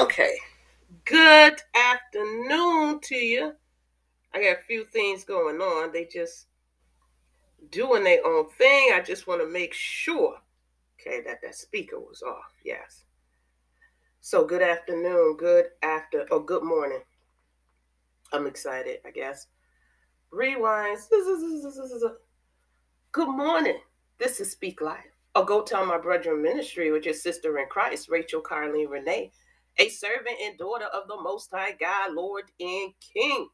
Okay. Good afternoon to you. I got a few things going on. They just doing their own thing. I just want to make sure, okay, that that speaker was off. Yes. So good afternoon. Good after. Oh, good morning. I'm excited. I guess. Rewind. Good morning. This is Speak Life. Or go tell my brother ministry with your sister in Christ, Rachel Carleen Renee a servant and daughter of the Most High God, Lord and King.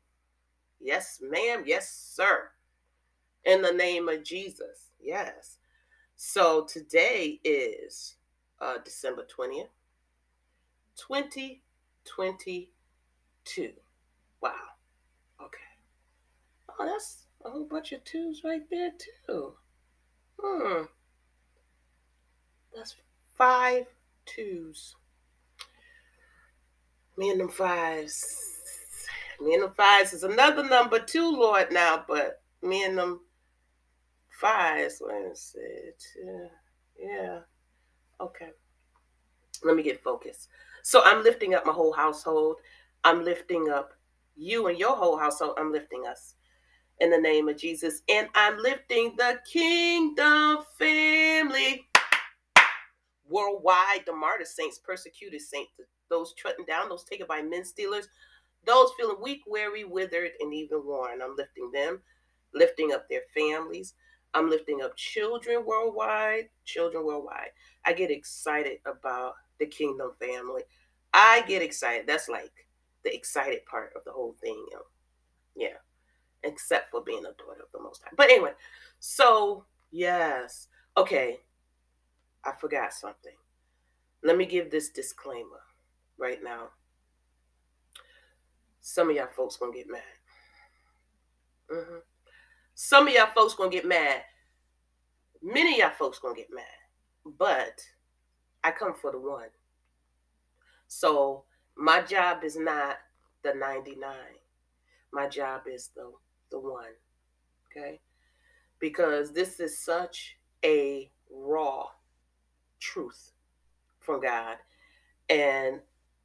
Yes, ma'am. Yes, sir. In the name of Jesus. Yes. So today is uh, December 20th, 2022. Wow. Okay. Oh, that's a whole bunch of twos right there, too. Hmm. That's five twos. Me and them fives. Me and them fives is another number two, Lord, now, but me and them fives, wait a. Yeah. Okay. Let me get focused. So I'm lifting up my whole household. I'm lifting up you and your whole household. I'm lifting us in the name of Jesus. And I'm lifting the kingdom family worldwide, the martyr saints, persecuted saints, those trodden down, those taken by men stealers, those feeling weak, weary, withered, and even worn. I'm lifting them, lifting up their families. I'm lifting up children worldwide, children worldwide. I get excited about the kingdom family. I get excited. That's like the excited part of the whole thing. Yeah. Except for being a daughter of the Most High. But anyway, so yes. Okay. I forgot something. Let me give this disclaimer right now. Some of y'all folks gonna get mad. Mm-hmm. Some of y'all folks gonna get mad. Many of y'all folks gonna get mad. But I come for the one. So my job is not the 99. My job is the the one. Okay? Because this is such a raw truth from God. And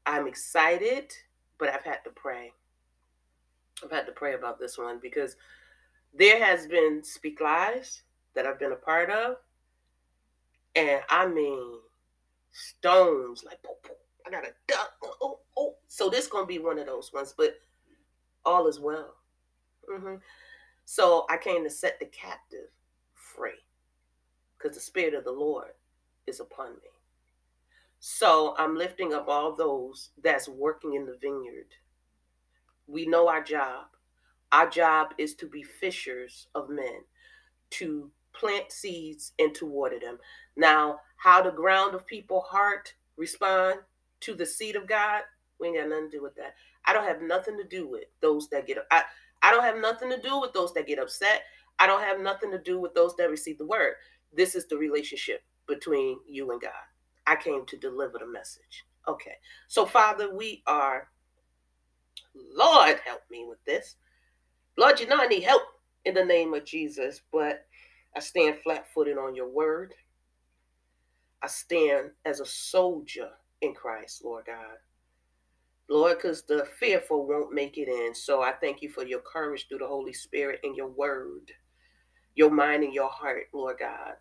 I'm excited, but I've had to pray. I've had to pray about this one because there has been speak lives that I've been a part of. And I mean stones like I got a duck. Oh, oh, oh. So this gonna be one of those ones, but all is well. Mm-hmm. So I came to set the captive free because the spirit of the Lord is upon me. So I'm lifting up all those that's working in the vineyard. We know our job. Our job is to be fishers of men, to plant seeds and to water them. Now, how the ground of people heart respond to the seed of God, we ain't got nothing to do with that. I don't have nothing to do with those that get I, I don't have nothing to do with those that get upset. I don't have nothing to do with those that receive the word. This is the relationship between you and God. I came to deliver the message. Okay. So, Father, we are, Lord, help me with this. Lord, you know I need help in the name of Jesus, but I stand flat footed on your word. I stand as a soldier in Christ, Lord God. Lord, because the fearful won't make it in. So I thank you for your courage through the Holy Spirit and your word, your mind and your heart, Lord God.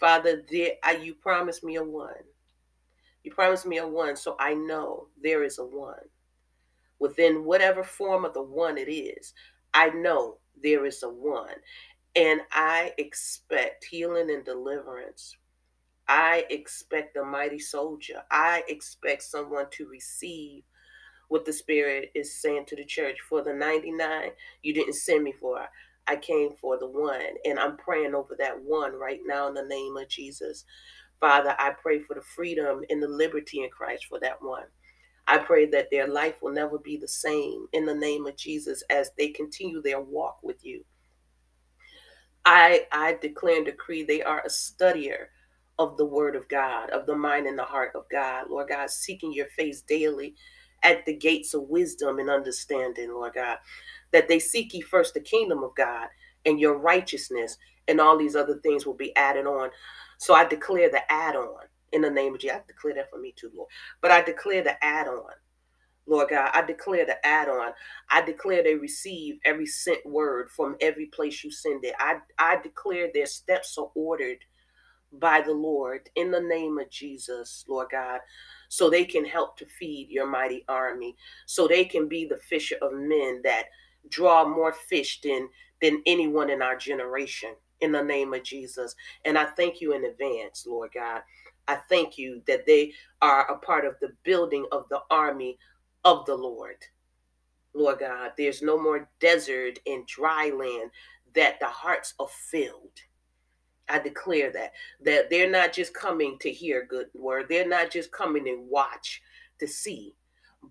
Father, there, I, you promised me a one. You promised me a one, so I know there is a one. Within whatever form of the one it is, I know there is a one. And I expect healing and deliverance. I expect a mighty soldier. I expect someone to receive what the Spirit is saying to the church. For the 99, you didn't send me for. I came for the one. And I'm praying over that one right now in the name of Jesus. Father, I pray for the freedom and the liberty in Christ for that one. I pray that their life will never be the same in the name of Jesus as they continue their walk with you. I I declare and decree they are a studier of the word of God, of the mind and the heart of God. Lord God, seeking your face daily at the gates of wisdom and understanding, Lord God that they seek ye first the kingdom of God and your righteousness, and all these other things will be added on. So I declare the add on in the name of Jesus. I declare that for me too, Lord. But I declare the add on. Lord God, I declare the add on. I declare they receive every sent word from every place you send it. I, I declare their steps are ordered by the Lord in the name of Jesus, Lord God, so they can help to feed your mighty army, so they can be the fisher of men that draw more fish than than anyone in our generation in the name of Jesus. And I thank you in advance, Lord God. I thank you that they are a part of the building of the army of the Lord. Lord God, there's no more desert and dry land, that the hearts are filled. I declare that that they're not just coming to hear good word. They're not just coming and watch to see,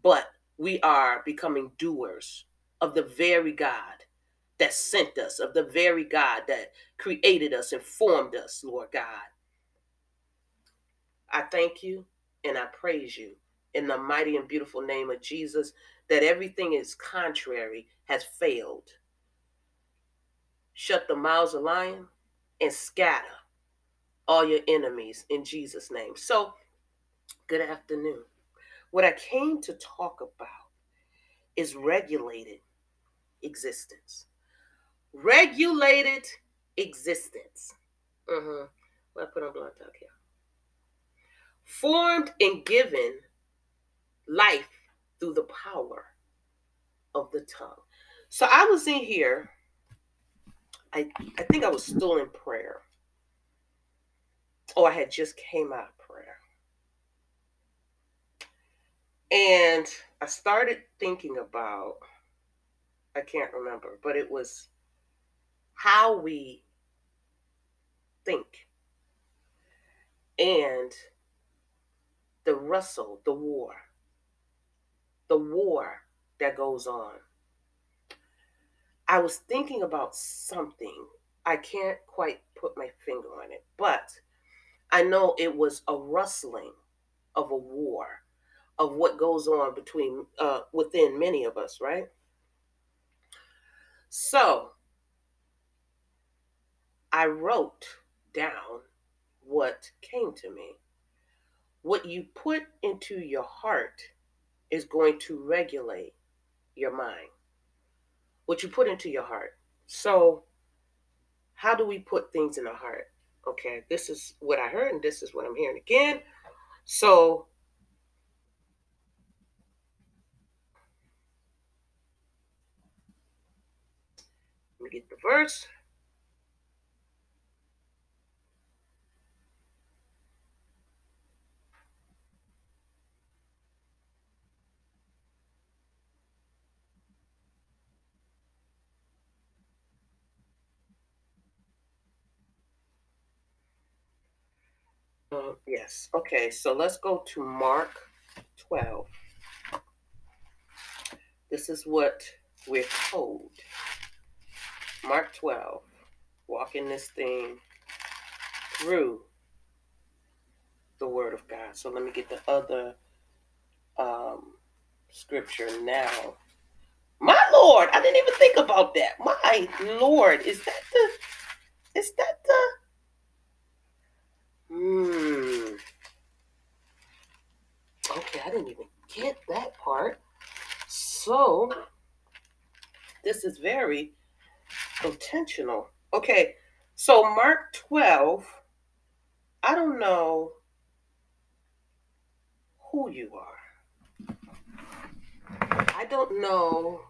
but we are becoming doers of the very God that sent us, of the very God that created us and formed us, Lord God. I thank you and I praise you in the mighty and beautiful name of Jesus that everything is contrary has failed. Shut the mouths of lion and scatter all your enemies in Jesus' name. So, good afternoon. What I came to talk about is regulated existence. Regulated existence. Mm-hmm. Well, I put on blunt talk here. Formed and given life through the power of the tongue. So I was in here. I I think I was still in prayer. Oh, I had just came out of prayer. And I started thinking about I can't remember, but it was how we think and the rustle, the war, the war that goes on. I was thinking about something. I can't quite put my finger on it, but I know it was a rustling of a war, of what goes on between uh, within many of us, right? So I wrote down what came to me. What you put into your heart is going to regulate your mind. What you put into your heart. So, how do we put things in our heart? Okay, this is what I heard, and this is what I'm hearing again. So, let me get the verse. Uh, yes. Okay, so let's go to Mark 12. This is what we're told. Mark 12. Walking this thing through the Word of God. So let me get the other um, scripture now. My Lord, I didn't even think about that. My Lord, is that the, is that the, Hmm. Okay, I didn't even get that part. So, this is very intentional. Okay, so Mark 12, I don't know who you are. I don't know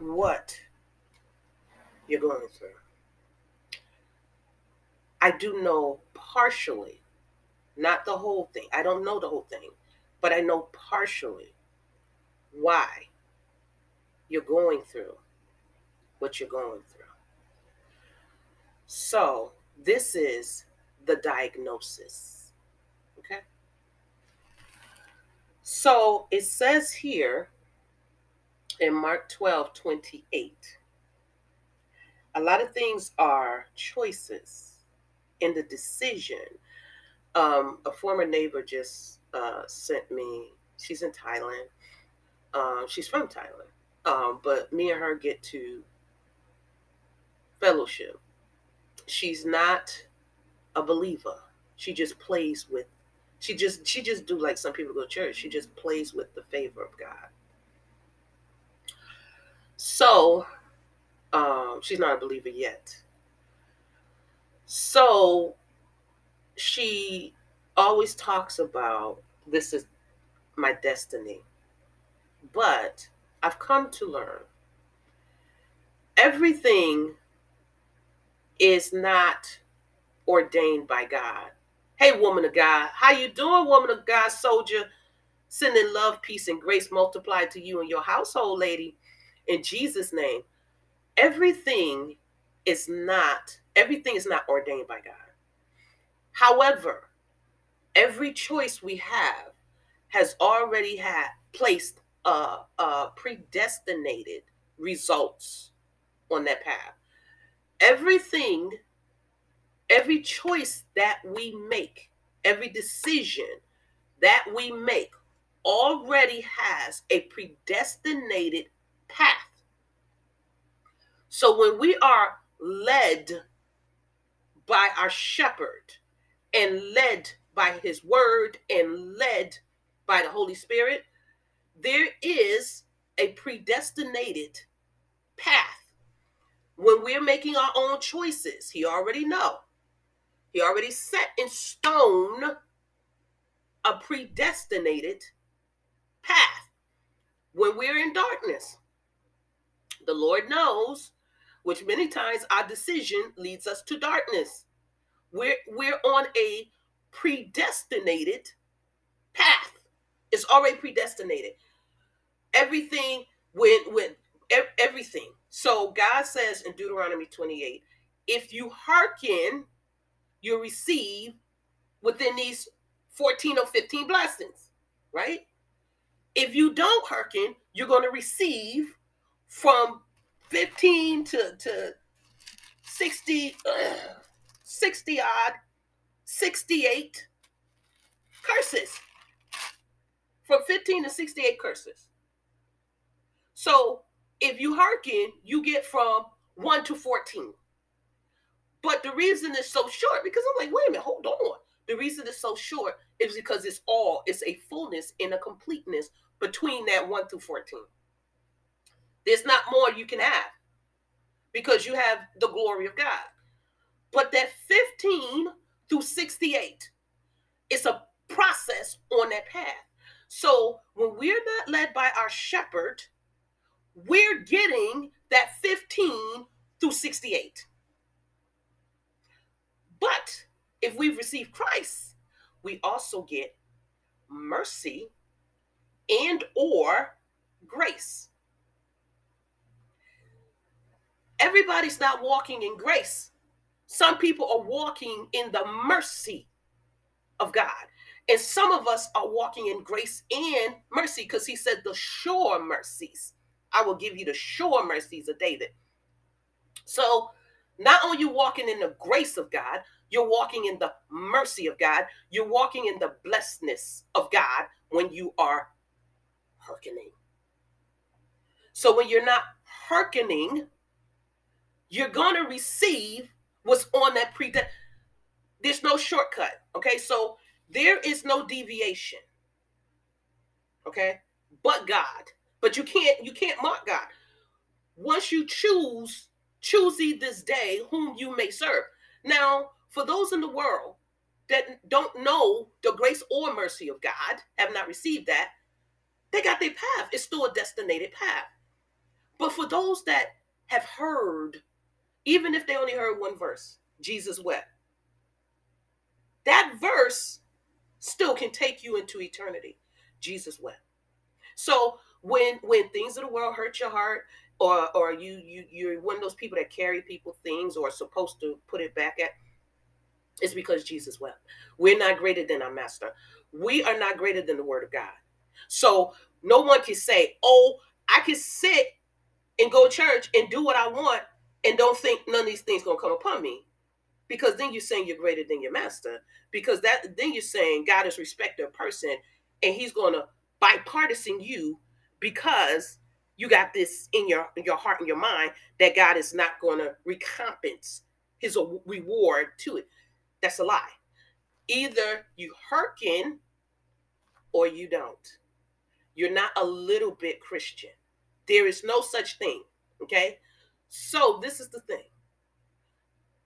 what you're going through. I do know partially, not the whole thing. I don't know the whole thing, but I know partially why you're going through what you're going through. So, this is the diagnosis. Okay? So, it says here in Mark 12 28, a lot of things are choices in the decision. Um, a former neighbor just uh, sent me, she's in Thailand. Um, she's from Thailand. Um, but me and her get to fellowship. She's not a believer. She just plays with she just she just do like some people go to church. She just plays with the favor of God. So um, she's not a believer yet. So she always talks about this is my destiny. But I've come to learn everything is not ordained by God. Hey, woman of God, how you doing, woman of God, soldier? Sending love, peace, and grace multiplied to you and your household, lady, in Jesus' name. Everything is not everything is not ordained by God. However, every choice we have has already had placed uh, uh, predestinated results on that path. Everything, every choice that we make, every decision that we make already has a predestinated path. So when we are led by our shepherd and led by his word and led by the Holy Spirit, there is a predestinated path. When we're making our own choices, he already know. He already set in stone a predestinated path. When we're in darkness, the Lord knows, which many times our decision leads us to darkness. We're we're on a predestinated path. It's already predestinated. Everything when when everything. So God says in Deuteronomy 28, if you hearken, you'll receive within these 14 or 15 blessings, right? If you don't hearken, you're going to receive from 15 to, to 60, uh, 60 odd, 68 curses. From 15 to 68 curses. So if you hearken, you get from 1 to 14. But the reason it's so short, because I'm like, wait a minute, hold on. The reason it's so short is because it's all, it's a fullness and a completeness between that 1 through 14. There's not more you can have because you have the glory of God. But that 15 through 68 is a process on that path. So when we're not led by our shepherd, we're getting that 15 through 68. But if we've received Christ, we also get mercy and or grace. Everybody's not walking in grace. Some people are walking in the mercy of God. And some of us are walking in grace and mercy because he said the sure mercies. I will give you the sure mercies of David. So not only you walking in the grace of God, you're walking in the mercy of God. You're walking in the blessedness of God when you are hearkening. So when you're not hearkening, you're going to receive what's on that pre. There's no shortcut. Okay. So there is no deviation. Okay. But God. But you can't you can't mock God. Once you choose, choose ye this day whom you may serve. Now, for those in the world that don't know the grace or mercy of God, have not received that, they got their path. It's still a destinated path. But for those that have heard, even if they only heard one verse, Jesus wept. That verse still can take you into eternity. Jesus wept. So when when things of the world hurt your heart or or you you you're one of those people that carry people things or supposed to put it back at it's because jesus wept. We're not greater than our master. We are not greater than the word of god. So no one can say oh i can sit and go to church and do what i want and don't think none of these things gonna come upon me. Because then you're saying you're greater than your master. Because that then you're saying god is respect a person and he's gonna bipartisan you because you got this in your in your heart and your mind that God is not going to recompense his reward to it. That's a lie. Either you hearken or you don't. You're not a little bit Christian. There is no such thing. Okay. So this is the thing.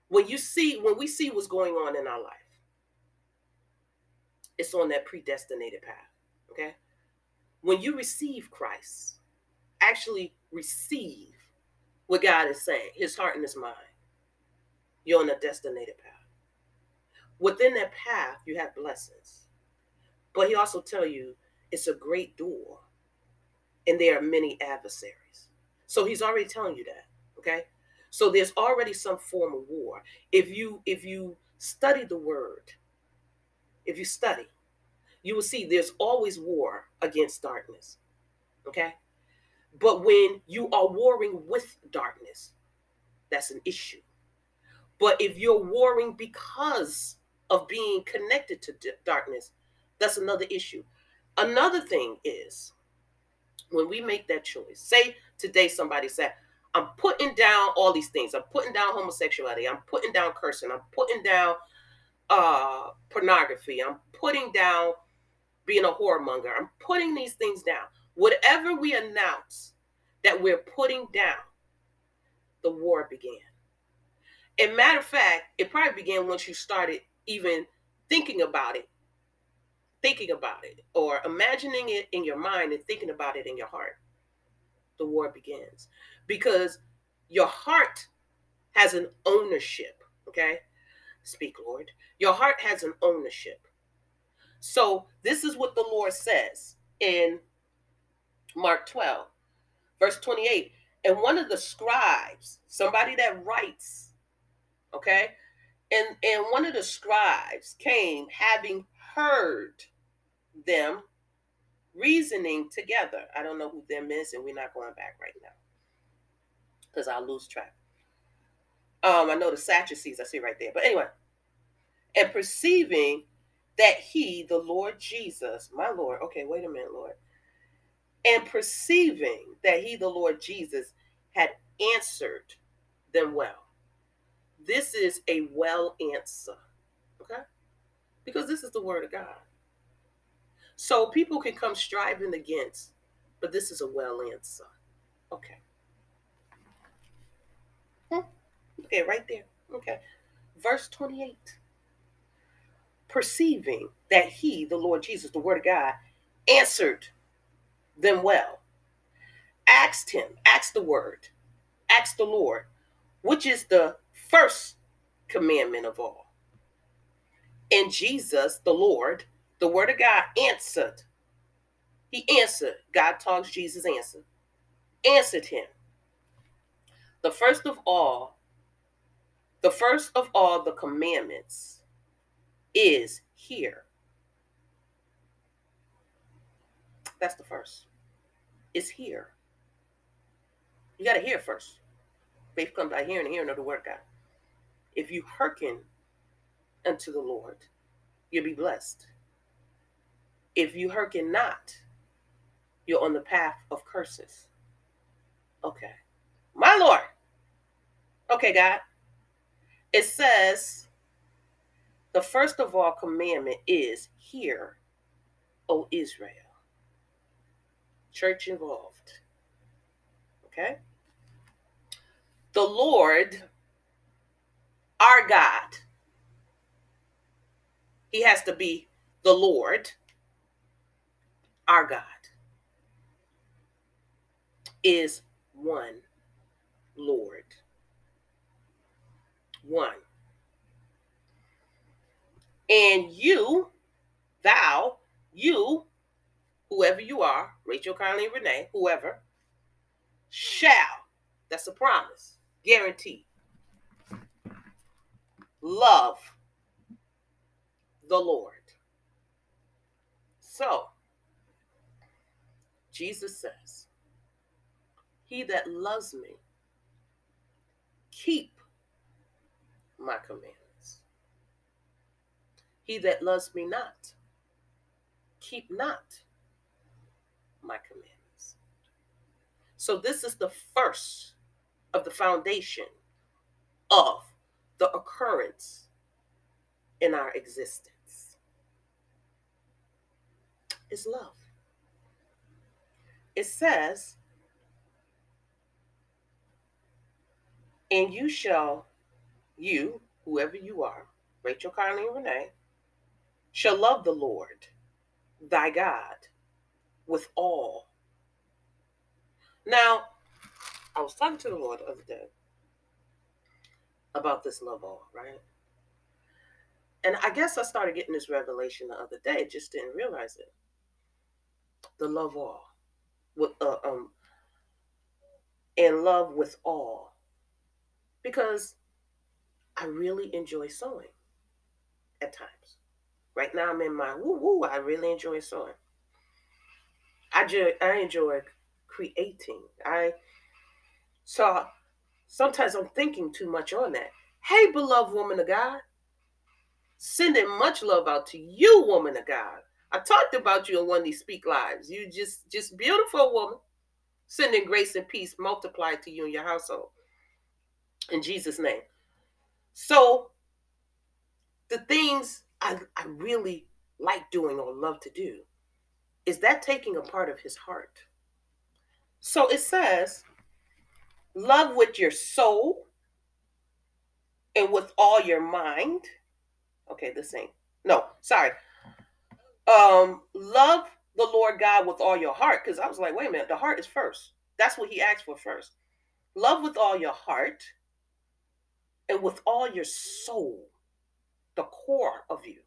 When you see, when we see what's going on in our life, it's on that predestinated path. Okay. When you receive Christ, actually receive what God is saying, his heart and his mind, you're on a destinated path. Within that path, you have blessings. But he also tell you it's a great door and there are many adversaries. So he's already telling you that, okay? So there's already some form of war. If you if you study the word, if you study, you will see there's always war against darkness. Okay? But when you are warring with darkness, that's an issue. But if you're warring because of being connected to d- darkness, that's another issue. Another thing is when we make that choice, say today somebody said, I'm putting down all these things. I'm putting down homosexuality. I'm putting down cursing. I'm putting down uh, pornography. I'm putting down being a whoremonger. I'm putting these things down. Whatever we announce that we're putting down, the war began. And matter of fact, it probably began once you started even thinking about it, thinking about it, or imagining it in your mind and thinking about it in your heart. The war begins because your heart has an ownership. Okay, speak, Lord. Your heart has an ownership. So, this is what the Lord says in Mark 12, verse 28. And one of the scribes, somebody that writes, okay, and, and one of the scribes came having heard them reasoning together. I don't know who them is, and we're not going back right now because I'll lose track. Um, I know the Sadducees, I see right there. But anyway, and perceiving that he, the Lord Jesus, my Lord, okay, wait a minute, Lord, and perceiving that he, the Lord Jesus, had answered them well. This is a well answer, okay? Because this is the word of God. So people can come striving against, but this is a well answer. Okay. Hmm. Okay, right there. Okay. Verse 28 perceiving that he, the Lord Jesus, the Word of God, answered them well, asked him, asked the Word, asked the Lord, which is the first commandment of all. And Jesus, the Lord, the Word of God, answered. He answered. God talks, Jesus answered. Answered him. The first of all, the first of all the commandments is here. That's the first. It's here. You got to hear first. Faith comes by hearing and hearing of the word God. If you hearken unto the Lord, you'll be blessed. If you hearken not, you're on the path of curses. Okay. My Lord. Okay, God. It says the first of all commandment is hear, O Israel. Church involved. Okay? The Lord, our God, He has to be the Lord, our God, is one Lord. One. And you, thou, you, whoever you are, Rachel, Conley, Renee, whoever, shall, that's a promise, guaranteed, love the Lord. So, Jesus says, He that loves me, keep my command. He that loves me not, keep not my commandments. So, this is the first of the foundation of the occurrence in our existence. is love. It says, and you shall, you, whoever you are, Rachel, Carly, and Renee, shall love the Lord thy God with all. Now, I was talking to the Lord the other day about this love all, right? And I guess I started getting this revelation the other day, just didn't realize it. The love all. With uh, um in love with all. Because I really enjoy sewing at times. Right now I'm in my woo woo, I really enjoy sewing. I just I enjoy creating. I so sometimes I'm thinking too much on that. Hey, beloved woman of God, sending much love out to you, woman of God. I talked about you in one of these speak lives. You just just beautiful woman. Sending grace and peace multiplied to you and your household. In Jesus' name. So the things I, I really like doing or love to do is that taking a part of his heart. So it says, love with your soul and with all your mind. Okay, the same. No, sorry. Um, love the Lord God with all your heart. Because I was like, wait a minute, the heart is first. That's what he asked for first. Love with all your heart and with all your soul, the core of you.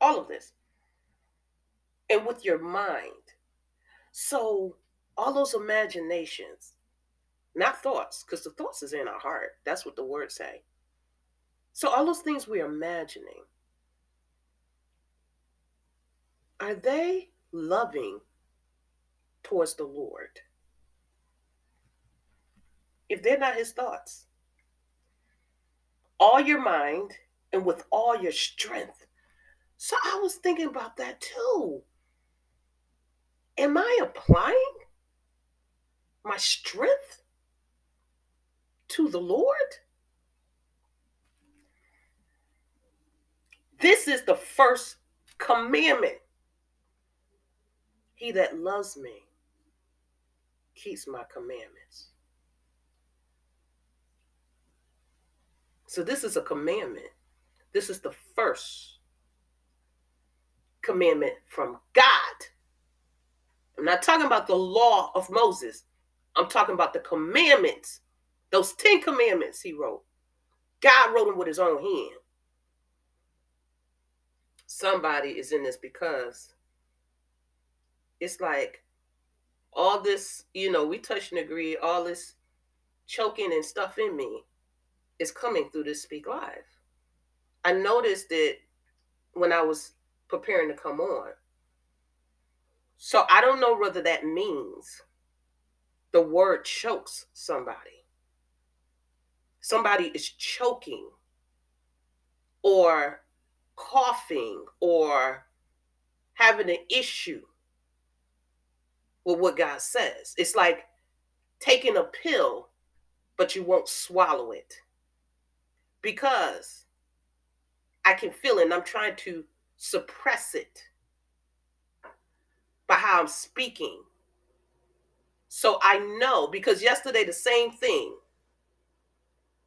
All of this. And with your mind. So all those imaginations, not thoughts, because the thoughts is in our heart. That's what the words say. So all those things we're imagining, are they loving towards the Lord? If they're not his thoughts, all your mind and with all your strength. So I was thinking about that too. Am I applying my strength to the Lord? This is the first commandment. He that loves me keeps my commandments. So, this is a commandment. This is the first commandment from God. I'm not talking about the law of Moses. I'm talking about the commandments, those 10 commandments he wrote. God wrote them with his own hand. Somebody is in this because it's like all this, you know, we touch and agree, all this choking and stuff in me is coming through this Speak Life. I noticed it when I was preparing to come on. So I don't know whether that means the word chokes somebody. Somebody is choking or coughing or having an issue with what God says. It's like taking a pill, but you won't swallow it because I can feel it and I'm trying to suppress it by how I'm speaking. So I know because yesterday the same thing.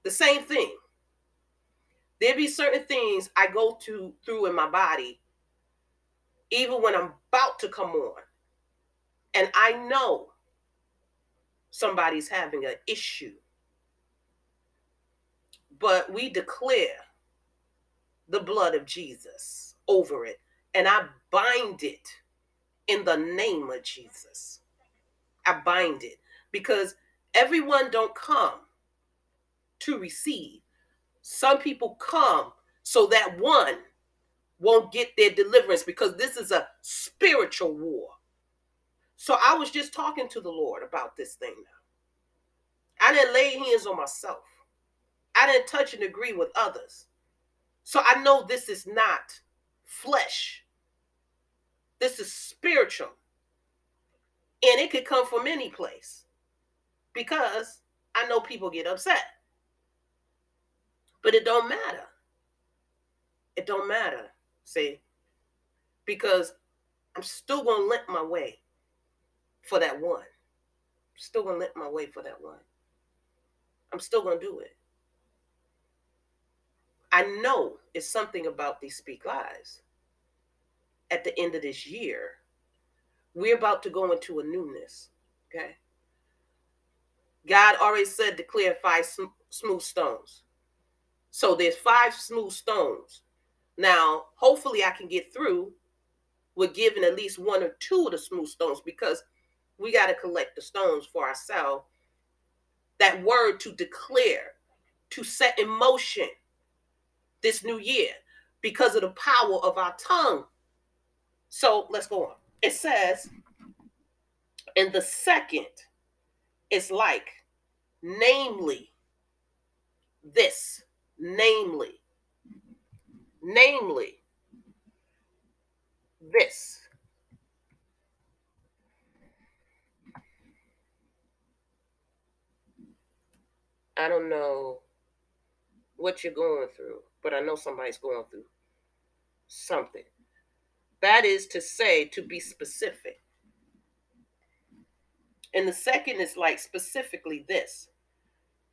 The same thing. There be certain things I go to through in my body, even when I'm about to come on. And I know somebody's having an issue. But we declare the blood of Jesus over it. And I bind it in the name of Jesus. I bind it because everyone don't come to receive. Some people come so that one won't get their deliverance because this is a spiritual war. So I was just talking to the Lord about this thing now. I didn't lay hands on myself. I didn't touch and agree with others. So I know this is not flesh. This is spiritual. And it could come from any place because I know people get upset. But it don't matter. It don't matter, see? Because I'm still going to limp my way for that one. still going to limp my way for that one. I'm still going to do it. I know it's something about these Speak Lives. At the end of this year, we're about to go into a newness. Okay. God already said declare five sm- smooth stones. So there's five smooth stones. Now, hopefully, I can get through with giving at least one or two of the smooth stones because we got to collect the stones for ourselves. That word to declare, to set in motion this new year because of the power of our tongue. So let's go on. It says, in the second, it's like, namely, this, namely, namely, this. I don't know what you're going through, but I know somebody's going through something. That is to say, to be specific. And the second is like specifically this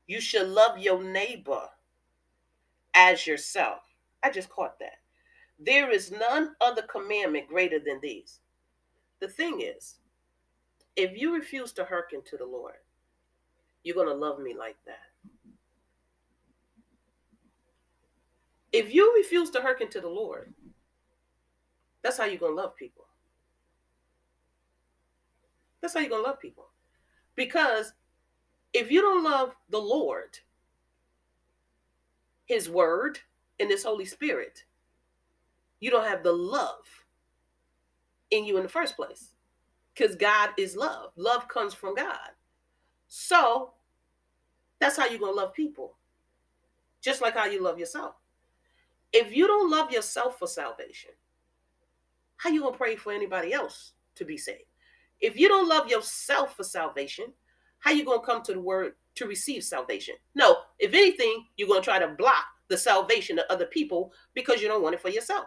you should love your neighbor as yourself. I just caught that. There is none other commandment greater than these. The thing is, if you refuse to hearken to the Lord, you're going to love me like that. If you refuse to hearken to the Lord, that's how you're going to love people. That's how you're going to love people. Because if you don't love the Lord, His Word, and His Holy Spirit, you don't have the love in you in the first place. Because God is love. Love comes from God. So that's how you're going to love people. Just like how you love yourself. If you don't love yourself for salvation, how you to pray for anybody else to be saved? If you don't love yourself for salvation, how you to come to the word to receive salvation? No, if anything, you're to try to block the salvation of other people because you don't want it for yourself.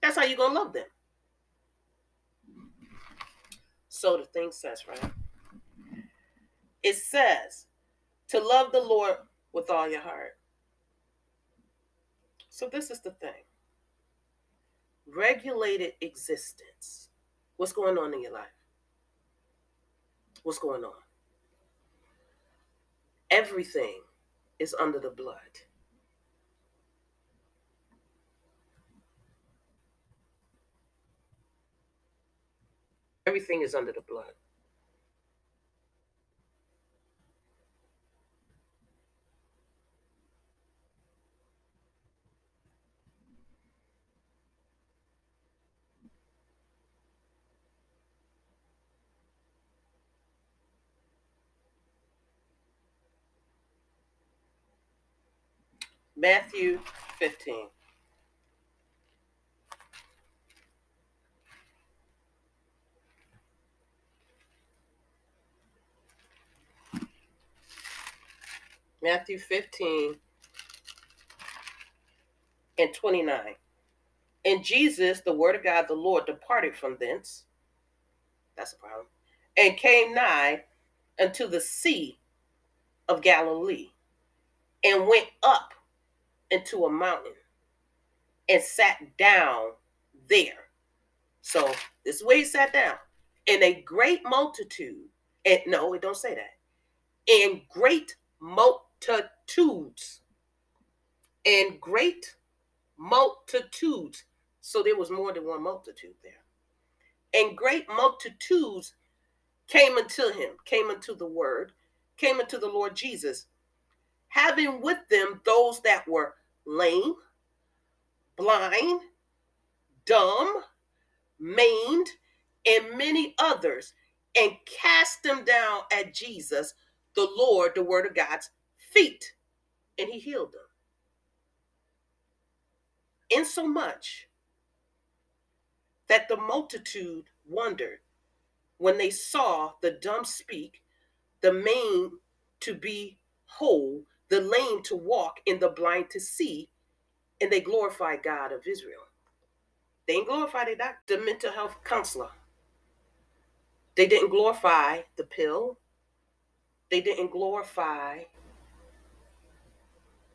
That's how you're to love them. So the thing says, right? It says to love the Lord with all your heart. So this is the thing regulated existence. What's going on in your life? What's going on? Everything is under the blood. Everything is under the blood. Matthew 15. Matthew 15 and 29. And Jesus, the word of God, the Lord, departed from thence. That's a problem. And came nigh unto the sea of Galilee and went up into a mountain and sat down there. So this is where he sat down. And a great multitude, and no, it don't say that. And great multitudes. And great multitudes. So there was more than one multitude there. And great multitudes came unto him, came unto the word, came unto the Lord Jesus, having with them those that were lame, blind, dumb, maimed, and many others, and cast them down at Jesus, the Lord, the Word of God's feet, and he healed them. Insomuch that the multitude wondered when they saw the dumb speak, the maimed to be whole, the lame to walk, and the blind to see, and they glorified God of Israel. They didn't glorify the doctor, the mental health counselor. They didn't glorify the pill. They didn't glorify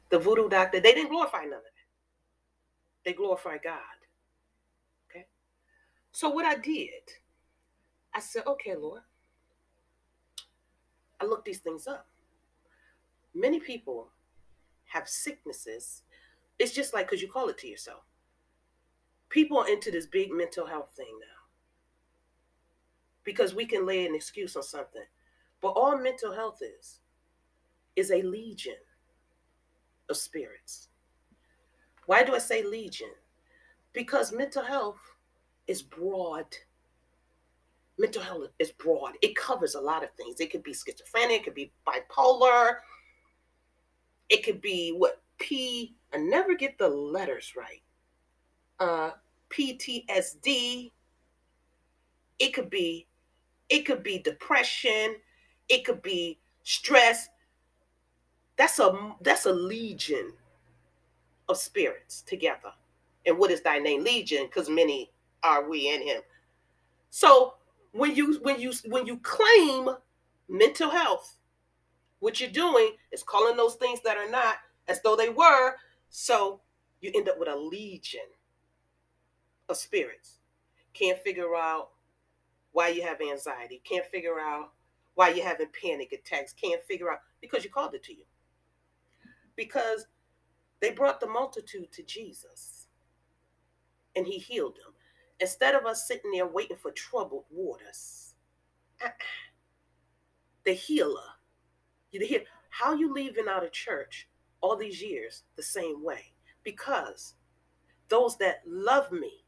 the voodoo doctor. They didn't glorify none of it. They glorified God. Okay. So what I did, I said, okay, Lord. I looked these things up. Many people have sicknesses. It's just like because you call it to yourself. People are into this big mental health thing now because we can lay an excuse on something. But all mental health is is a legion of spirits. Why do I say legion? Because mental health is broad. Mental health is broad. It covers a lot of things. It could be schizophrenia, it could be bipolar, it could be what P, I never get the letters right. Uh PTSD. It could be it could be depression, it could be stress. That's a that's a legion of spirits together. And what is thy name? Legion, because many are we in him. So when you when you when you claim mental health, what you're doing is calling those things that are not as though they were. So you end up with a legion of spirits. Can't figure out why you have anxiety. Can't figure out why you're having panic attacks. Can't figure out because you called it to you. Because they brought the multitude to Jesus and he healed them. Instead of us sitting there waiting for troubled waters, uh-uh. the healer, you hear how you leaving out of church all these years the same way? Because those that love me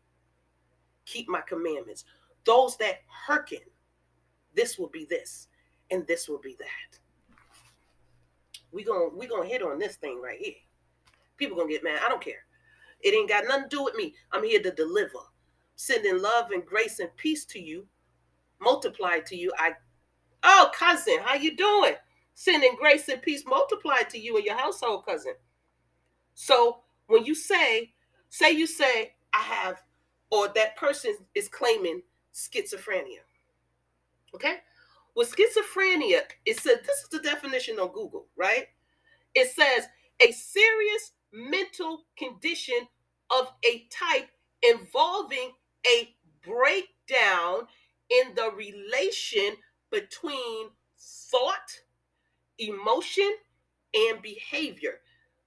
keep my commandments. Those that hearken, this will be this, and this will be that. We gonna we gonna hit on this thing right here. People gonna get mad. I don't care. It ain't got nothing to do with me. I'm here to deliver, sending love and grace and peace to you, multiplied to you. I, oh cousin, how you doing? Sending grace and peace multiplied to you and your household, cousin. So when you say, say you say, I have, or that person is claiming schizophrenia. Okay? With schizophrenia, it said this is the definition on Google, right? It says a serious mental condition of a type involving a breakdown in the relation between thought, emotion, and behavior,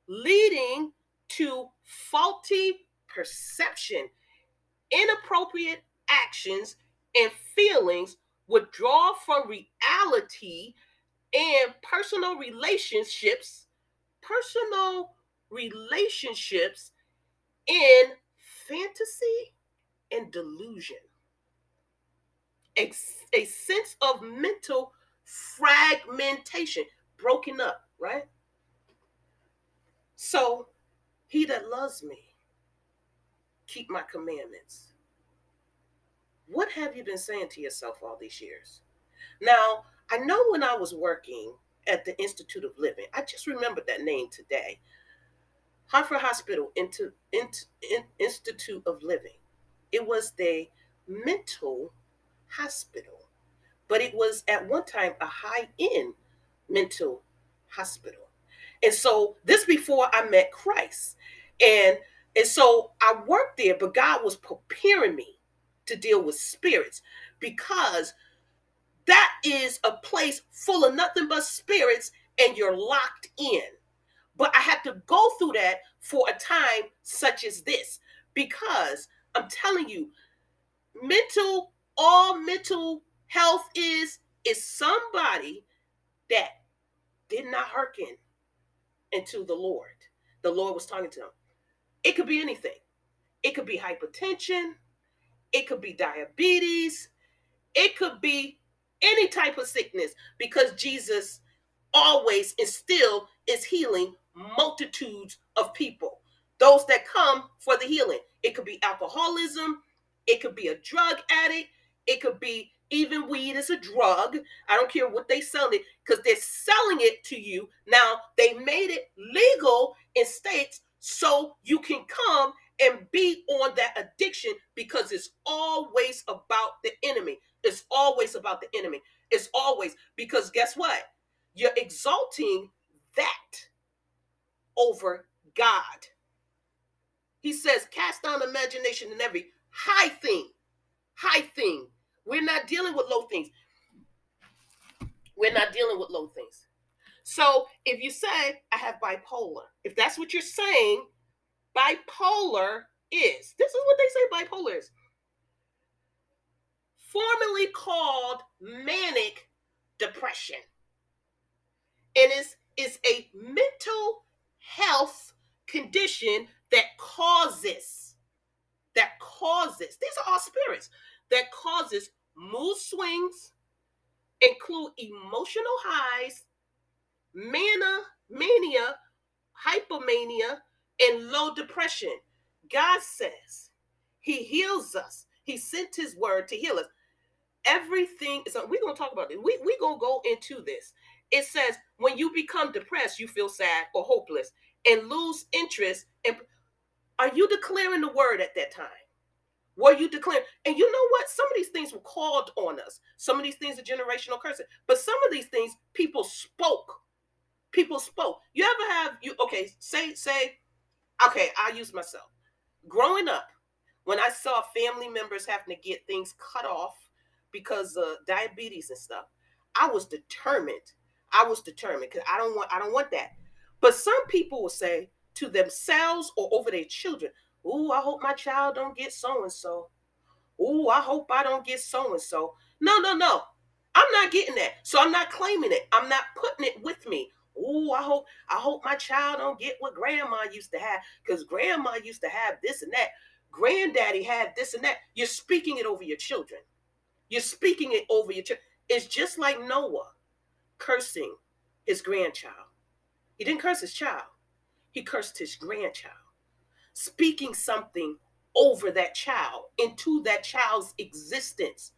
leading to faulty perception, inappropriate actions and feelings withdraw from reality and personal relationships, personal relationships in fantasy and delusion. A, a sense of mental fragmentation, broken up, right? So, he that loves me, keep my commandments what have you been saying to yourself all these years? Now, I know when I was working at the Institute of Living, I just remembered that name today. Hartford Hospital into, into, in, Institute of Living. It was the mental hospital, but it was at one time a high end mental hospital. And so this before I met Christ. And and so I worked there, but God was preparing me to deal with spirits because that is a place full of nothing but spirits and you're locked in. But I had to go through that for a time such as this because I'm telling you, mental, all mental health is, is somebody that did not hearken into the Lord. The Lord was talking to them. It could be anything. It could be hypertension. It could be diabetes. It could be any type of sickness because Jesus always and still is healing multitudes of people. Those that come for the healing. It could be alcoholism. It could be a drug addict. It could be even weed is a drug. I don't care what they sell it because they're selling it to you. Now they made it legal in states so you can come and be on that addiction because it's always about the enemy. It's always about the enemy. It's always because guess what? You're exalting that over God. He says, cast down imagination and every high thing. High thing. We're not dealing with low things. We're not dealing with low things. So if you say, I have bipolar, if that's what you're saying, bipolar is this is what they say bipolar is formerly called manic depression and is is a mental health condition that causes that causes these are all spirits that causes mood swings include emotional highs mania mania hypomania and low depression. God says he heals us. He sent his word to heal us. Everything we're to talk about it. We, going to go into this. It says when you become depressed, you feel sad or hopeless and lose interest. And are you declaring the word at that time? Were you declaring? And you know what? Some of these things were called on us. Some of these things are generational curses. But some of these things people spoke. People spoke. You ever have you okay, say, say, okay, I'll use myself. Growing up, when I saw family members having to get things cut off because of diabetes and stuff, I was determined I was determined because I don't want I don't want that. But some people will say to themselves or over their children, "Ooh, I hope my child don't get so and so. Ooh, I hope I don't get so and so." No, no, no. I'm not getting that. So I'm not claiming it. I'm not putting it with me. Ooh, I hope I hope my child don't get what grandma used to have because grandma used to have this and that. Granddaddy had this and that. You're speaking it over your children. You're speaking it over your children. It's just like Noah cursing his grandchild. He didn't curse his child, he cursed his grandchild, speaking something over that child, into that child's existence.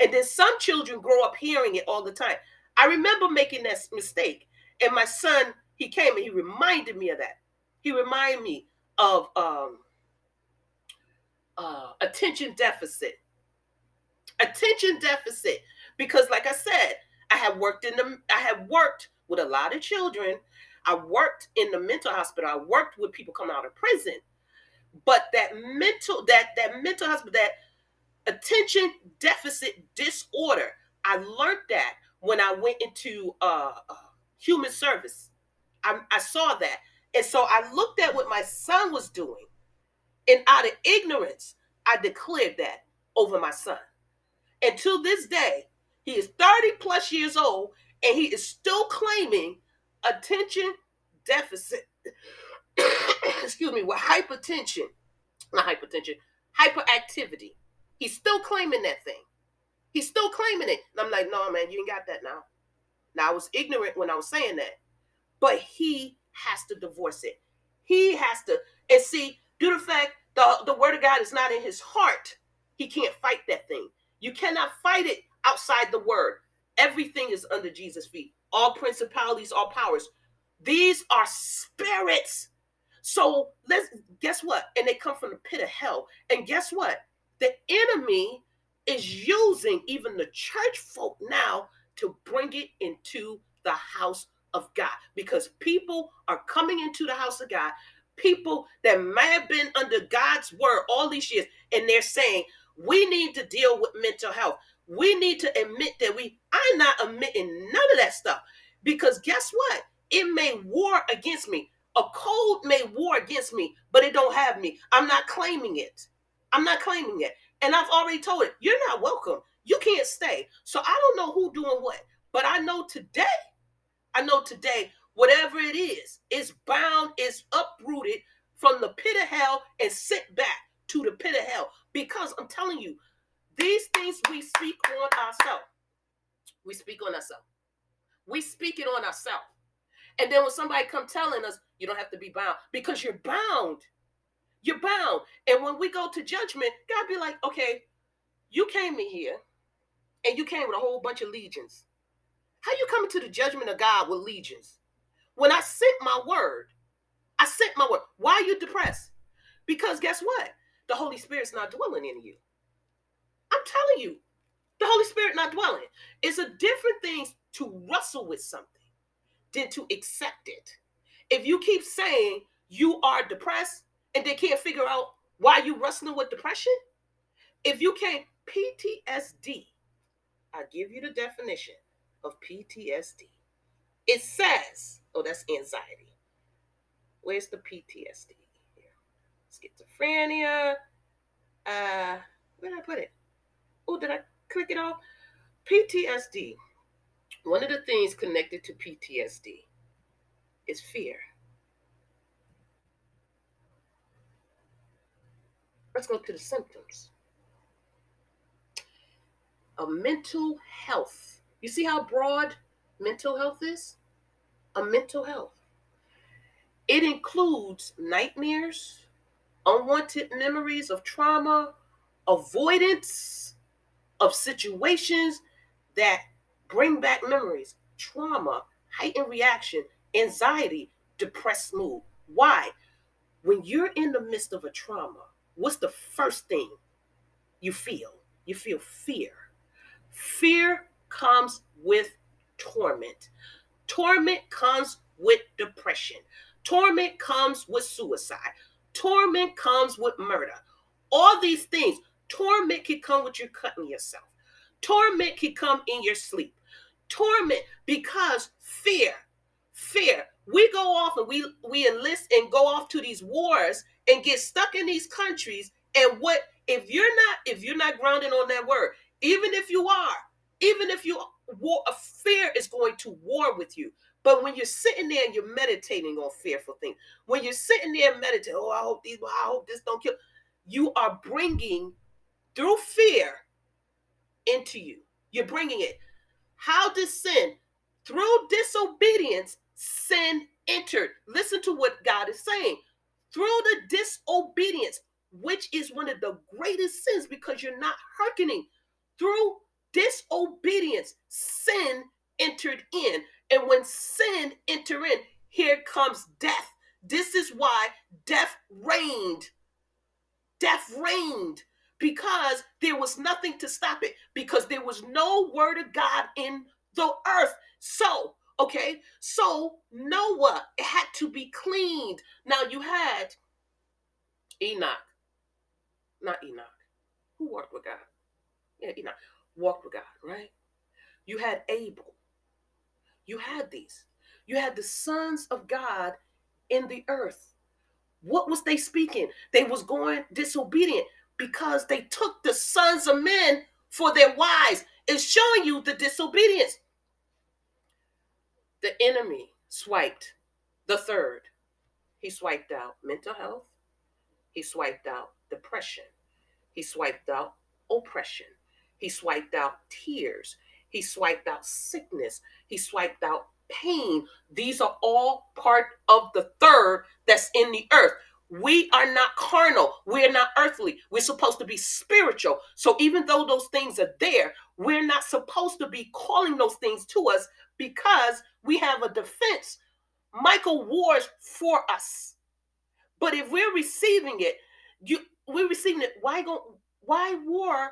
And then some children grow up hearing it all the time. I remember making that mistake. And my son, he came and he reminded me of that. He reminded me of um, uh, attention deficit. Attention deficit. Because, like I said, I have worked in the I have worked with a lot of children. I worked in the mental hospital. I worked with people coming out of prison. But that mental that that mental hospital that attention deficit disorder, I learned that when I went into uh, uh, human service. I, I saw that, and so I looked at what my son was doing, and out of ignorance, I declared that over my son. And to this day, he is 30 plus years old and he is still claiming attention deficit. Excuse me, with hypertension, not hypertension, hyperactivity. He's still claiming that thing. He's still claiming it. And I'm like, no, man, you ain't got that now. Now, I was ignorant when I was saying that, but he has to divorce it. He has to, and see, due to the fact the, the word of God is not in his heart, he can't fight that thing. You cannot fight it outside the word. Everything is under Jesus' feet. All principalities, all powers. These are spirits. So let's guess what? And they come from the pit of hell. And guess what? The enemy is using even the church folk now to bring it into the house of God because people are coming into the house of God. People that may have been under God's word all these years, and they're saying, We need to deal with mental health we need to admit that we i'm not admitting none of that stuff because guess what it may war against me a cold may war against me but it don't have me i'm not claiming it i'm not claiming it and i've already told it you're not welcome you can't stay so i don't know who doing what but i know today i know today whatever it is it's bound it's uprooted from the pit of hell and sent back to the pit of hell because i'm telling you these things we speak on ourselves. We speak on ourselves. We speak it on ourselves. And then when somebody come telling us, you don't have to be bound because you're bound. You're bound. And when we go to judgment, God be like, okay, you came in here and you came with a whole bunch of legions. How you coming to the judgment of God with legions? When I sent my word, I sent my word. Why are you depressed? Because guess what? The Holy Spirit's not dwelling in you. I'm telling you, the Holy Spirit not dwelling. It's a different thing to wrestle with something than to accept it. If you keep saying you are depressed and they can't figure out why you wrestling with depression, if you can't PTSD, I give you the definition of PTSD. It says, oh, that's anxiety. Where's the PTSD? Schizophrenia. Uh, where did I put it? Oh, did I click it off? PTSD. One of the things connected to PTSD is fear. Let's go to the symptoms. A mental health. You see how broad mental health is? A mental health. It includes nightmares, unwanted memories of trauma, avoidance of situations that bring back memories, trauma, heightened reaction, anxiety, depressed mood. Why? When you're in the midst of a trauma, what's the first thing you feel? You feel fear. Fear comes with torment. Torment comes with depression. Torment comes with suicide. Torment comes with murder. All these things. Torment can come with you cutting yourself. Torment can come in your sleep. Torment because fear, fear. We go off and we we enlist and go off to these wars and get stuck in these countries. And what if you're not if you're not grounded on that word? Even if you are, even if you war, fear is going to war with you. But when you're sitting there and you're meditating on fearful things, when you're sitting there and meditating, oh, I hope these, I hope this don't kill, you are bringing through fear into you. You're bringing it. How does sin, through disobedience, sin entered? Listen to what God is saying. Through the disobedience, which is one of the greatest sins because you're not hearkening. Through disobedience, sin entered in. And when sin entered in, here comes death. This is why death reigned. Death reigned because there was nothing to stop it, because there was no word of God in the earth. So, okay, so Noah had to be cleaned. Now you had Enoch, not Enoch, who worked with God. Yeah, Enoch walked with God, right? You had Abel. You had these. You had the sons of God in the earth. What was they speaking? They was going disobedient because they took the sons of men for their wives. It's showing you the disobedience. The enemy swiped the third. He swiped out mental health. He swiped out depression. He swiped out oppression. He swiped out tears. He swiped out sickness. He swiped out pain. These are all part of the third that's in the earth. We are not carnal. We're not earthly. We're supposed to be spiritual. So even though those things are there, we're not supposed to be calling those things to us because we have a defense. Michael wars for us. But if we're receiving it, you we're receiving it. Why go why war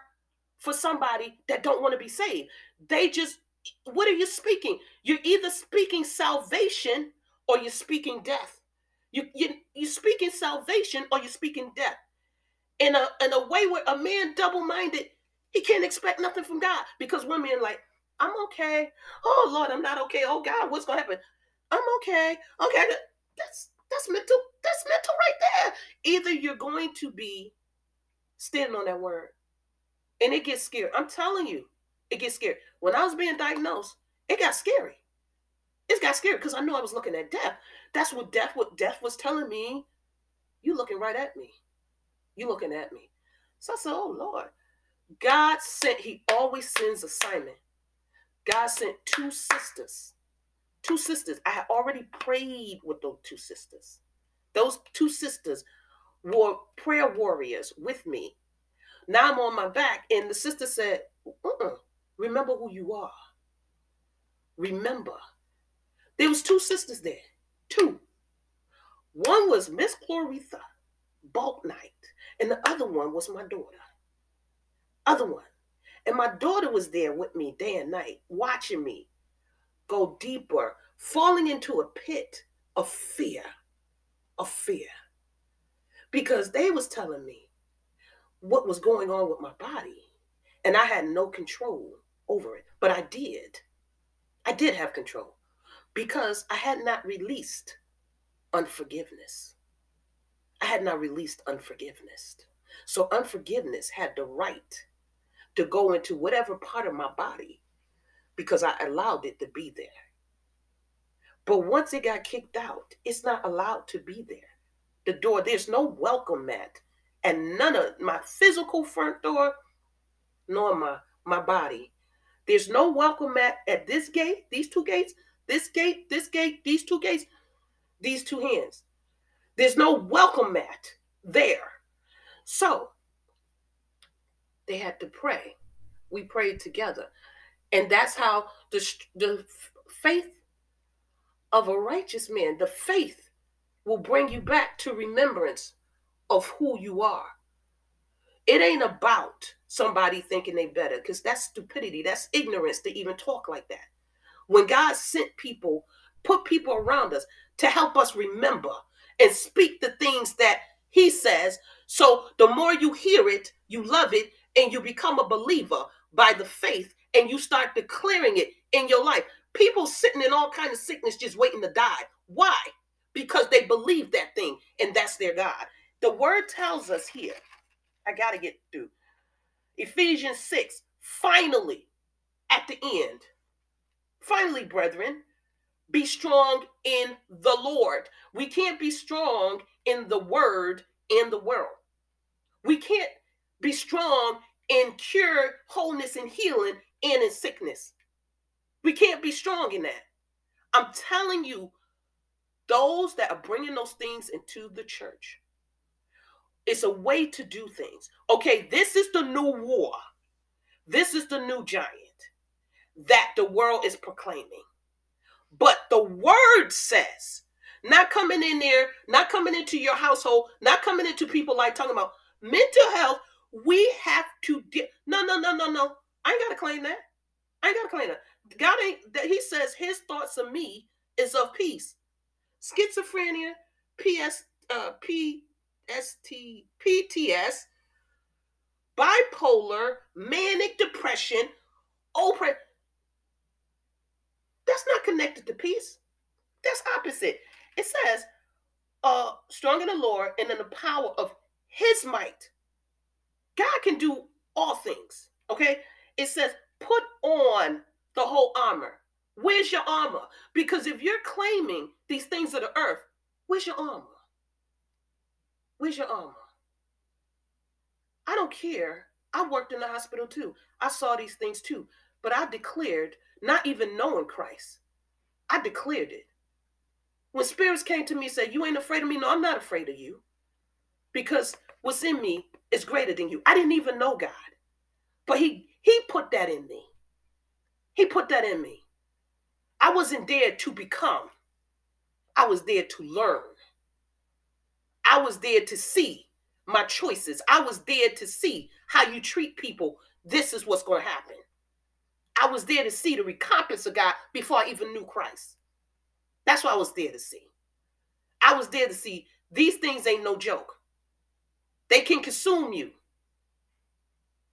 for somebody that don't want to be saved. They just what are you speaking? You're either speaking salvation or you're speaking death. You you you're speaking salvation or you're speaking death. In a in a way where a man double-minded, he can't expect nothing from God because man like, I'm okay. Oh Lord, I'm not okay. Oh God, what's gonna happen? I'm okay. Okay, that's that's mental. That's mental right there. Either you're going to be standing on that word and it gets scary. I'm telling you, it gets scary. When I was being diagnosed, it got scary. It got scary because I knew I was looking at death. That's what death, what death was telling me. You looking right at me. You looking at me. So I said, Oh Lord. God sent, He always sends a assignment. God sent two sisters. Two sisters. I had already prayed with those two sisters. Those two sisters were prayer warriors with me now I'm on my back. And the sister said, uh-uh, remember who you are. Remember. There was two sisters there. Two. One was Miss Chloretha bulk night. And the other one was my daughter. Other one. And my daughter was there with me day and night, watching me go deeper, falling into a pit of fear, of fear. Because they was telling me what was going on with my body. And I had no control over it. But I did. I did have control because I had not released unforgiveness. I had not released unforgiveness. So unforgiveness had the right to go into whatever part of my body because I allowed it to be there. But once it got kicked out, it's not allowed to be there. The door, there's no welcome mat. And none of my physical front door, nor my, my body. There's no welcome mat at this gate, these two gates, this gate, this gate, these two gates, these two hands. There's no welcome mat there. So they had to pray. We prayed together. And that's how the, the faith of a righteous man, the faith will bring you back to remembrance of who you are. It ain't about somebody thinking they better because that's stupidity. That's ignorance to even talk like that. When God sent people, put people around us to help us remember and speak the things that He says. So the more you hear it, you love it, and you become a believer by the faith and you start declaring it in your life. People sitting in all kind of sickness just waiting to die. Why? Because they believe that thing and that's their God. The word tells us here. I got to get through. Ephesians 6, finally, at the end. Finally, brethren, be strong in the Lord. We can't be strong in the word in the world. We can't be strong in cure, wholeness, and healing and in sickness. We can't be strong in that. I'm telling you, those that are bringing those things into the church, it's a way to do things. Okay, this is the new war. This is the new giant that the world is proclaiming. But the word says, not coming in there, not coming into your household, not coming into people like talking about mental health. We have to get no, no, no, no, no. I ain't gotta claim that. I ain't gotta claim that. God ain't that he says his thoughts of me is of peace. Schizophrenia, PS uh PST PTS, bipolar, manic depression, oppression. That's not connected to peace. That's opposite. It says, uh, strong in the Lord and in the power of his might. God can do all things. Okay. It says, put on the whole armor. Where's your armor? Because if you're claiming these things of the earth, where's your armor? Where's your armor? I don't care. I worked in the hospital too. I saw these things too. But I declared, not even knowing Christ, I declared it. When spirits came to me and said, You ain't afraid of me, no, I'm not afraid of you. Because what's in me is greater than you. I didn't even know God. But He He put that in me. He put that in me. I wasn't there to become. I was there to learn. I was there to see my choices. I was there to see how you treat people. This is what's going to happen. I was there to see the recompense of God before I even knew Christ. That's what I was there to see. I was there to see these things ain't no joke. They can consume you.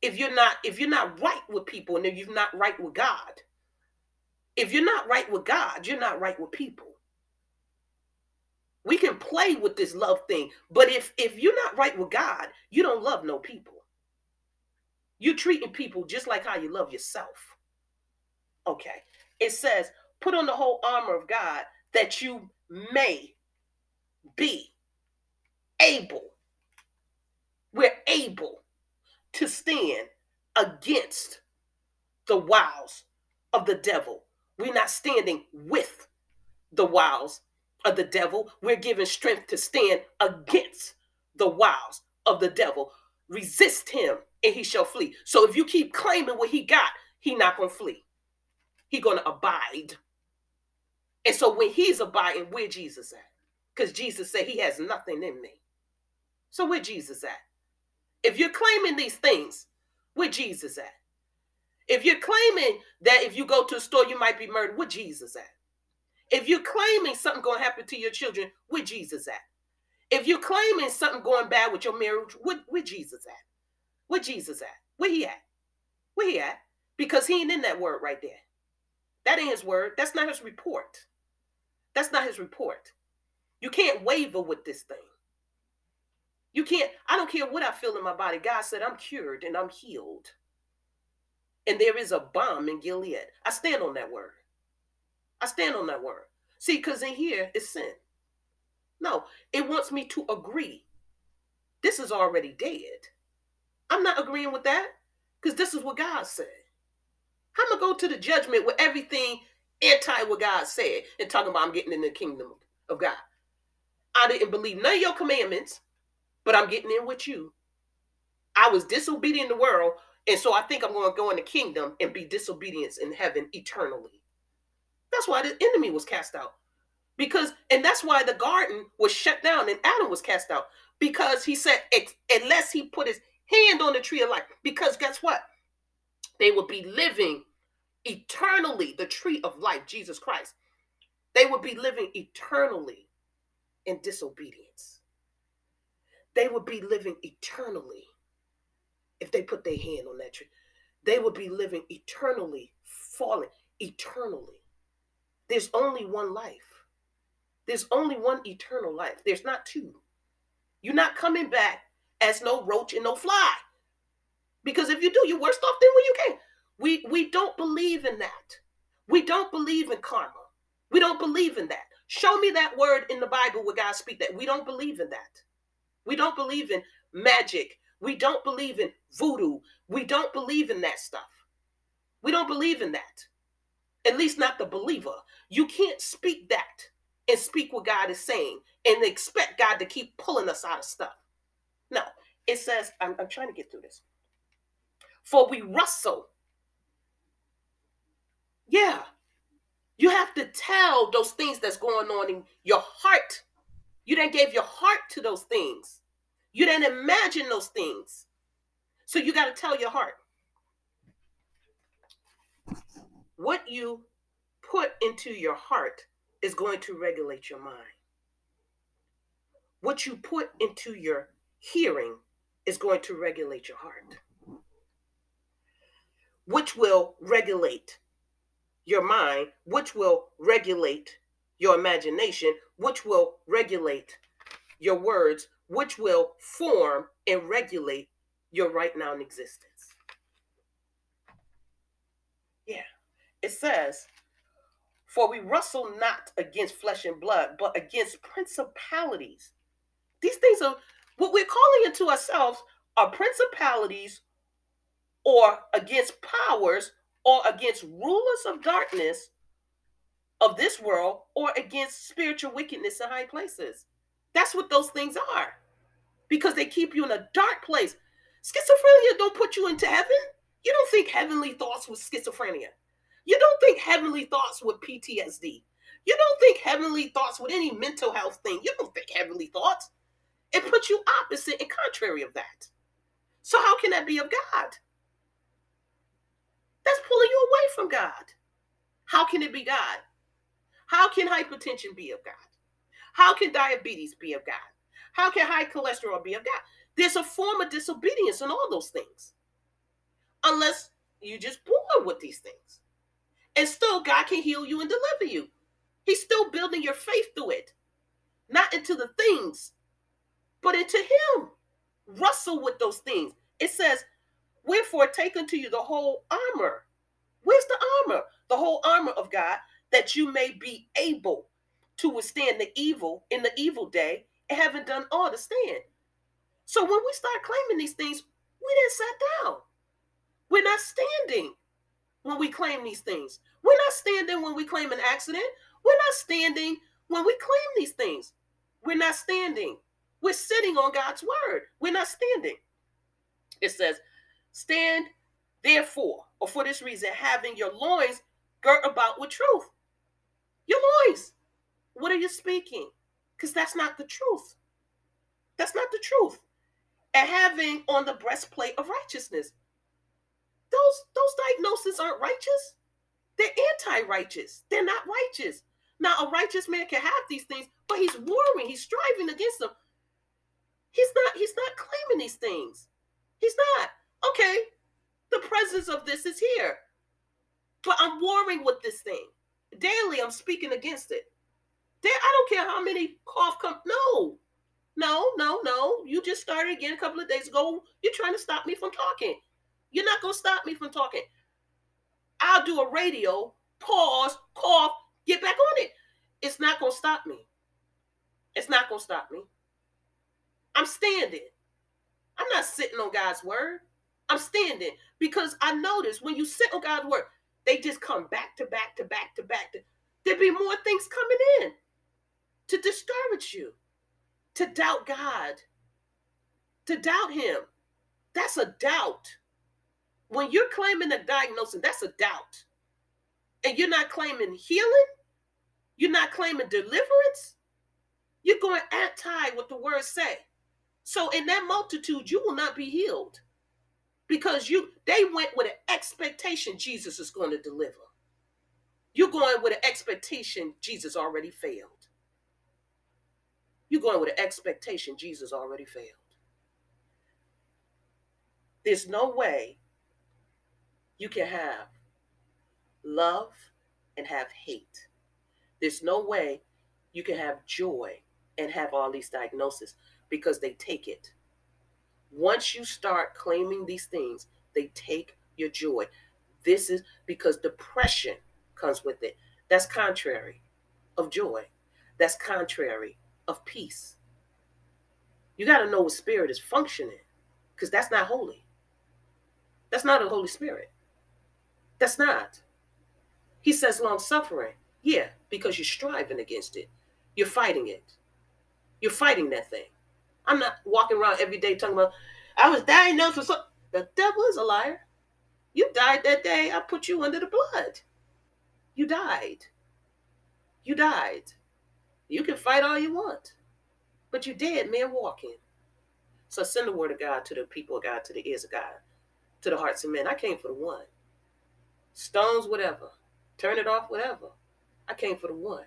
If you're not if you're not right with people and if you're not right with God. If you're not right with God, you're not right with people. We can play with this love thing, but if if you're not right with God, you don't love no people. You're treating people just like how you love yourself. Okay. It says, put on the whole armor of God that you may be able. We're able to stand against the wiles of the devil. We're not standing with the wiles of the devil. We're given strength to stand against the wiles of the devil. Resist him and he shall flee. So if you keep claiming what he got, he not going to flee. He to abide. And so when he's abiding, where Jesus at? Because Jesus said he has nothing in me. So where Jesus at? If you're claiming these things, where Jesus at? If you're claiming that if you go to a store you might be murdered, where Jesus at? If you're claiming something to happen to your children, where Jesus at? If you're claiming something going bad with your marriage, where, where Jesus at? Where Jesus at? Where he at? Where he at? Because he ain't in that word right there. That ain't his word. That's not his report. That's not his report. You can't waver with this thing. You can't, I don't care what I feel in my body. God said, I'm cured and I'm healed. And there is a balm in Gilead. I stand on that word. I stand on that word. See, because in here is sin. No, it wants me to agree. This is already dead. I'm not agreeing with that because this is what God said. I'm gonna go to the judgment with everything anti what God said and talking about I'm getting in the kingdom of God. I didn't believe none of your commandments, but I'm getting in with you. I was disobedient in the world, and so I think I'm going to go in the kingdom and be disobedience in heaven eternally. That's why the enemy was cast out. Because, and that's why the garden was shut down and Adam was cast out. Because he said, unless he put his hand on the tree of life, because guess what? They would be living eternally, the tree of life, Jesus Christ. They would be living eternally in disobedience. They would be living eternally if they put their hand on that tree. They would be living eternally, falling eternally. There's only one life. There's only one eternal life. There's not two. You're not coming back as no roach and no fly. Because if you do, you're worse off than when you came. We we don't believe in that. We don't believe in karma. We don't believe in that. Show me that word in the Bible where God speak that. We don't believe in that. We don't believe in magic. We don't believe in voodoo. We don't believe in that stuff. We don't believe in that. At least not the believer. You can't speak that and speak what God is saying and expect God to keep pulling us out of stuff. No, it says, I'm, I'm trying to get through this. For we wrestle. Yeah. You have to tell those things that's going on in your heart. You then gave your heart to those things. You didn't imagine those things. So you got to tell your heart. What you put into your heart is going to regulate your mind. What you put into your hearing is going to regulate your heart, which will regulate your mind, which will regulate your imagination, which will regulate your words, which will form and regulate your right now in existence. Yeah, it says, For we wrestle not against flesh and blood, but against principalities. These things are what we're calling into ourselves are principalities or against powers or against rulers of darkness of this world or against spiritual wickedness in high places. That's what those things are because they keep you in a dark place. Schizophrenia don't put you into heaven. You don't think heavenly thoughts with schizophrenia. You don't think heavenly thoughts with PTSD. You don't think heavenly thoughts with any mental health thing. You don't think heavenly thoughts. It puts you opposite and contrary of that. So how can that be of God? That's pulling you away from God. How can it be God? How can hypertension be of God? How can diabetes be of God? How can high cholesterol be of God? There's a form of disobedience in all those things. Unless you just born with these things. And still, God can heal you and deliver you. He's still building your faith through it, not into the things, but into Him. Wrestle with those things. It says, Wherefore, take unto you the whole armor. Where's the armor? The whole armor of God, that you may be able to withstand the evil in the evil day and haven't done all to stand. So when we start claiming these things, we didn't sat down. We're not standing when we claim these things. We're not standing when we claim an accident. We're not standing when we claim these things. We're not standing. We're sitting on God's word. We're not standing. It says, Stand therefore, or for this reason, having your loins girt about with truth. Your loins. What are you speaking? Because that's not the truth. That's not the truth. and having on the breastplate of righteousness. Those those diagnoses aren't righteous. They're anti-righteous. They're not righteous. Now, a righteous man can have these things, but he's warring, he's striving against them. He's not, he's not claiming these things. He's not. Okay, the presence of this is here. But I'm warring with this thing. Daily, I'm speaking against it. I don't care how many cough come. No, no, no, no. You just started again a couple of days ago. You're trying to stop me from talking. You're not going to stop me from talking. I'll do a radio, pause, cough, get back on it. It's not going to stop me. It's not going to stop me. I'm standing. I'm not sitting on God's word. I'm standing because I notice when you sit on God's word, they just come back to back to back to back. To, there be more things coming in to discourage you, to doubt God, to doubt Him. That's a doubt. When you're claiming a diagnosis, that's a doubt. And you're not claiming healing, you're not claiming deliverance, you're going anti what the words say. So in that multitude, you will not be healed because you they went with an expectation Jesus is going to deliver. You're going with an expectation Jesus already failed. You're going with an expectation Jesus already failed. There's no way you can have love and have hate. There's no way you can have joy and have all these diagnoses because they take it. Once you start claiming these things, they take your joy. This is because depression comes with it. That's contrary of joy. That's contrary of peace. You got to know what spirit is functioning because that's not holy. That's not a Holy Spirit. That's not. He says long suffering. Yeah, because you're striving against it. You're fighting it. You're fighting that thing. I'm not walking around every day talking about, I was diagnosed with something. The devil is a liar. You died that day. I put you under the blood. You died. You died. You can fight all you want, but you dead man walking. So send the word of God to the people of God, to the ears of God, to the hearts of men. I came for the one. Stones, whatever. Turn it off, whatever. I came for the one.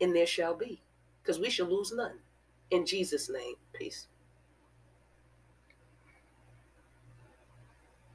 And there shall be, because we shall lose none. In Jesus' name, peace.